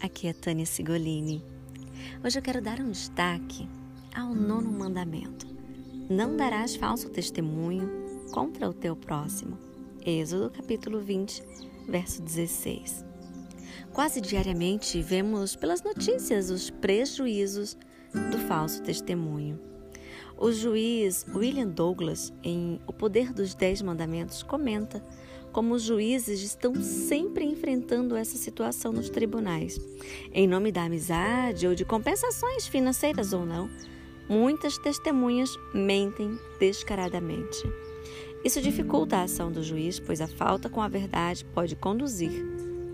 aqui é Tânia Sigolini. Hoje eu quero dar um destaque ao nono mandamento. Não darás falso testemunho contra o teu próximo. Êxodo capítulo 20, verso 16. Quase diariamente vemos pelas notícias os prejuízos do falso testemunho. O juiz William Douglas, em O Poder dos Dez Mandamentos, comenta como os juízes estão sempre enfrentando essa situação nos tribunais. Em nome da amizade ou de compensações financeiras ou não, muitas testemunhas mentem descaradamente. Isso dificulta a ação do juiz, pois a falta com a verdade pode conduzir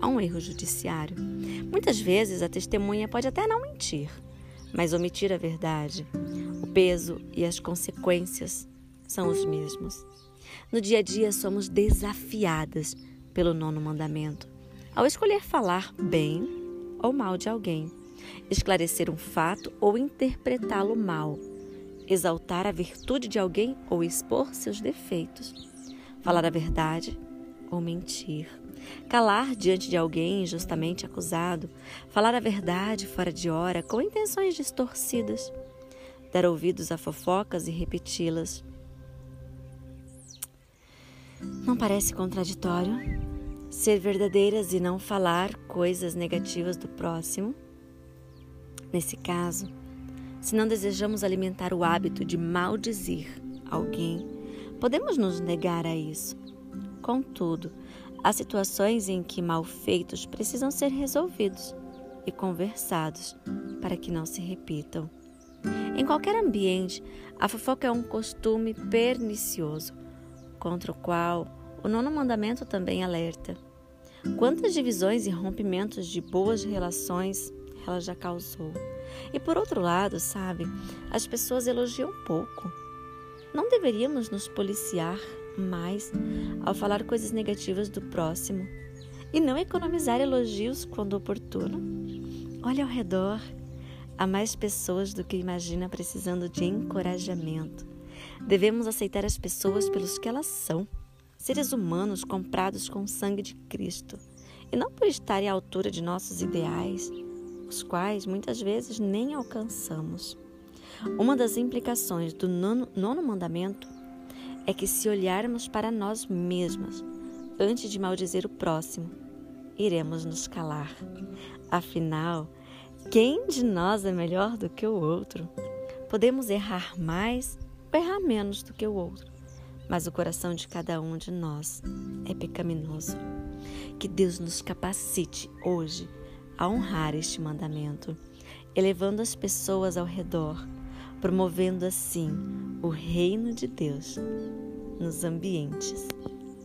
a um erro judiciário. Muitas vezes a testemunha pode até não mentir, mas omitir a verdade peso e as consequências são os mesmos. No dia a dia, somos desafiadas pelo nono mandamento ao escolher falar bem ou mal de alguém, esclarecer um fato ou interpretá-lo mal, exaltar a virtude de alguém ou expor seus defeitos, falar a verdade ou mentir, calar diante de alguém injustamente acusado, falar a verdade fora de hora com intenções distorcidas dar ouvidos a fofocas e repeti-las. Não parece contraditório ser verdadeiras e não falar coisas negativas do próximo? Nesse caso, se não desejamos alimentar o hábito de maldizer alguém, podemos nos negar a isso. Contudo, há situações em que malfeitos precisam ser resolvidos e conversados para que não se repitam. Em qualquer ambiente, a fofoca é um costume pernicioso, contra o qual o nono mandamento também alerta. Quantas divisões e rompimentos de boas relações ela já causou. E por outro lado, sabe, as pessoas elogiam pouco. Não deveríamos nos policiar mais ao falar coisas negativas do próximo e não economizar elogios quando oportuno. Olhe ao redor Há mais pessoas do que imagina precisando de encorajamento. Devemos aceitar as pessoas pelos que elas são, seres humanos comprados com o sangue de Cristo, e não por estarem à altura de nossos ideais, os quais muitas vezes nem alcançamos. Uma das implicações do nono, nono mandamento é que, se olharmos para nós mesmas antes de maldizer o próximo, iremos nos calar. Afinal, quem de nós é melhor do que o outro? Podemos errar mais ou errar menos do que o outro, mas o coração de cada um de nós é pecaminoso. Que Deus nos capacite hoje a honrar este mandamento, elevando as pessoas ao redor, promovendo assim o reino de Deus nos ambientes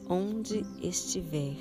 onde estiver.